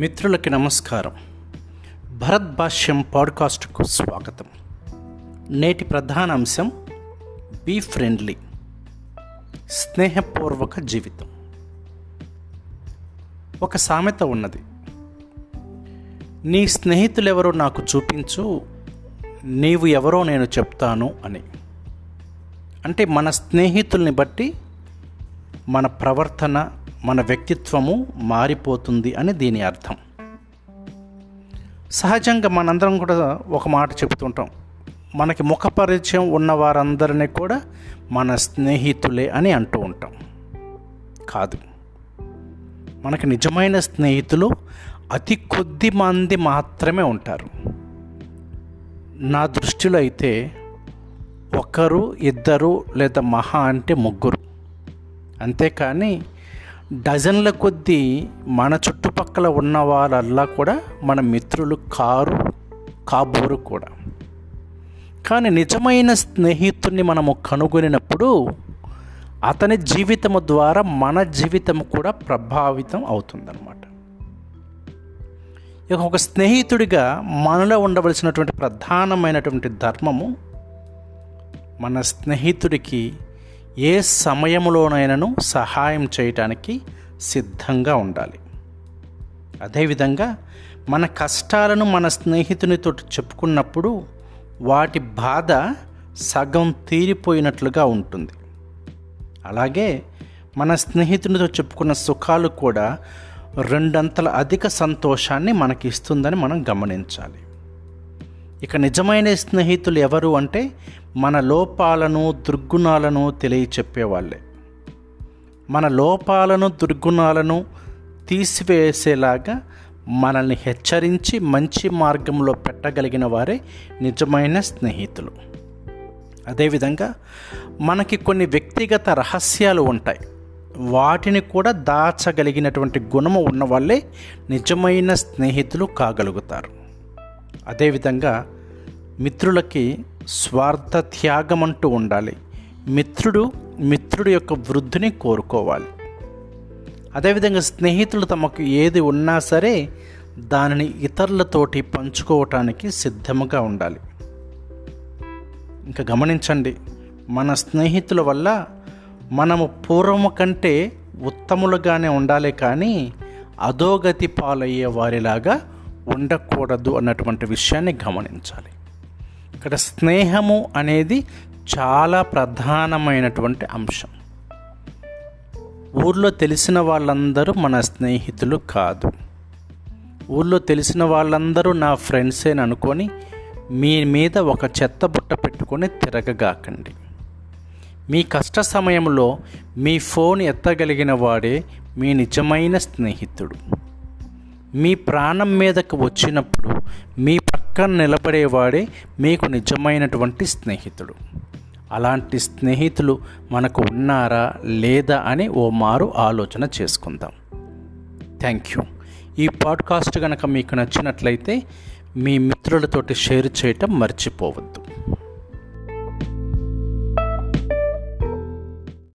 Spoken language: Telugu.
మిత్రులకి నమస్కారం. భరత్ భాష్యం పాడ్కాస్ట్కు స్వాగతం. నేటి ప్రధాన అంశం బీ ఫ్రెండ్లీ స్నేహపూర్వక జీవితం. ఒక సామెత ఉన్నది. నీ స్నేహితులెవరో నాకు చూపించు నీవు ఎవరో నేను చెప్తాను అని. అంటే మన స్నేహితుల్ని బట్టి మన ప్రవర్తన మన వ్యక్తిత్వము మారిపోతుంది అని దీని అర్థం. సహజంగా మనందరం కూడా ఒక మాట చెబుతుంటాం. మనకి ముఖ పరిచయం ఉన్న వారందరినీ కూడా మన స్నేహితులే అని అంటూ ఉంటాం. కాదు. మనకి నిజమైన స్నేహితులు అతి కొద్ది మంది మాత్రమే ఉంటారు. నా దృష్టిలో అయితే ఒకరు ఇద్దరు లేదా మహా అంటే ముగ్గురు. అంతేకాని డజన్ల కొద్దీ మన చుట్టుపక్కల ఉన్న వాళ్ళల్లా కూడా మన మిత్రులు కారు కాబోరు కూడా. కానీ నిజమైన స్నేహితుడిని మనము కనుగొనినప్పుడు అతని జీవితము ద్వారా మన జీవితం కూడా ప్రభావితం అవుతుందన్నమాట. ఇక ఒక స్నేహితుడిగా మనలో ఉండవలసినటువంటి ప్రధానమైనటువంటి ధర్మము మన స్నేహితుడికి ఏ సమయంలోనైనాను సహాయం చేయటానికి సిద్ధంగా ఉండాలి. అదేవిధంగా మన కష్టాలను మన స్నేహితునితో చెప్పుకున్నప్పుడు వాటి బాధ సగం తీరిపోయినట్లుగా ఉంటుంది. అలాగే మన స్నేహితునితో చెప్పుకున్న సుఖాలు కూడా రెండంతల అధిక సంతోషాన్ని మనకి ఇస్తుందని మనం గమనించాలి. ఇక నిజమైన స్నేహితులు ఎవరు అంటే మన లోపాలను దుర్గుణాలను తెలియచెప్పేవాళ్ళే. మన లోపాలను దుర్గుణాలను తీసివేసేలాగా మనల్ని హెచ్చరించి మంచి మార్గంలో పెట్టగలిగిన వారే నిజమైన స్నేహితులు. అదేవిధంగా మనకి కొన్ని వ్యక్తిగత రహస్యాలు ఉంటాయి. వాటిని కూడా దాచగలిగినటువంటి గుణము ఉన్నవాళ్ళే నిజమైన స్నేహితులు కాగలుగుతారు. అదేవిధంగా మిత్రులకి స్వార్థ త్యాగం అంటూ ఉండాలి. మిత్రుడు మిత్రుడు యొక్క వృద్ధిని కోరుకోవాలి. అదేవిధంగా స్నేహితులు తమకు ఏది ఉన్నా సరే దానిని ఇతరులతోటి పంచుకోవటానికి సిద్ధముగా ఉండాలి. ఇంకా గమనించండి మన స్నేహితుల వల్ల మనము పూర్వము కంటే ఉత్తములుగానే ఉండాలి కానీ అధోగతి పాలయ్యే వారిలాగా ఉండకూడదు అన్నటువంటి విషయాన్ని గమనించాలి. ఇక్కడ స్నేహము అనేది చాలా ప్రధానమైనటువంటి అంశం. ఊర్లో తెలిసిన వాళ్ళందరూ మన స్నేహితులు కాదు. ఊర్లో తెలిసిన వాళ్ళందరూ నా ఫ్రెండ్సే అనుకొని మీ మీద ఒక చెత్త బుట్ట పెట్టుకొని తిరగగాకండి. మీ కష్ట సమయంలో మీ ఫోన్ ఎత్తగలిగిన వాడే మీ నిజమైన స్నేహితుడు. మీ ప్రాణం మీదకు వచ్చినప్పుడు మీ పక్కన నిలబడేవాడే మీకు నిజమైనటువంటి స్నేహితుడు. అలాంటి స్నేహితులు మనకు ఉన్నారా లేదా అని ఓ మారు ఆలోచన చేసుకుందాం. Thank you. ఈ పాడ్కాస్ట్ కనుక మీకు నచ్చినట్లయితే మీ మిత్రులతోటి షేర్ చేయటం మర్చిపోవద్దు.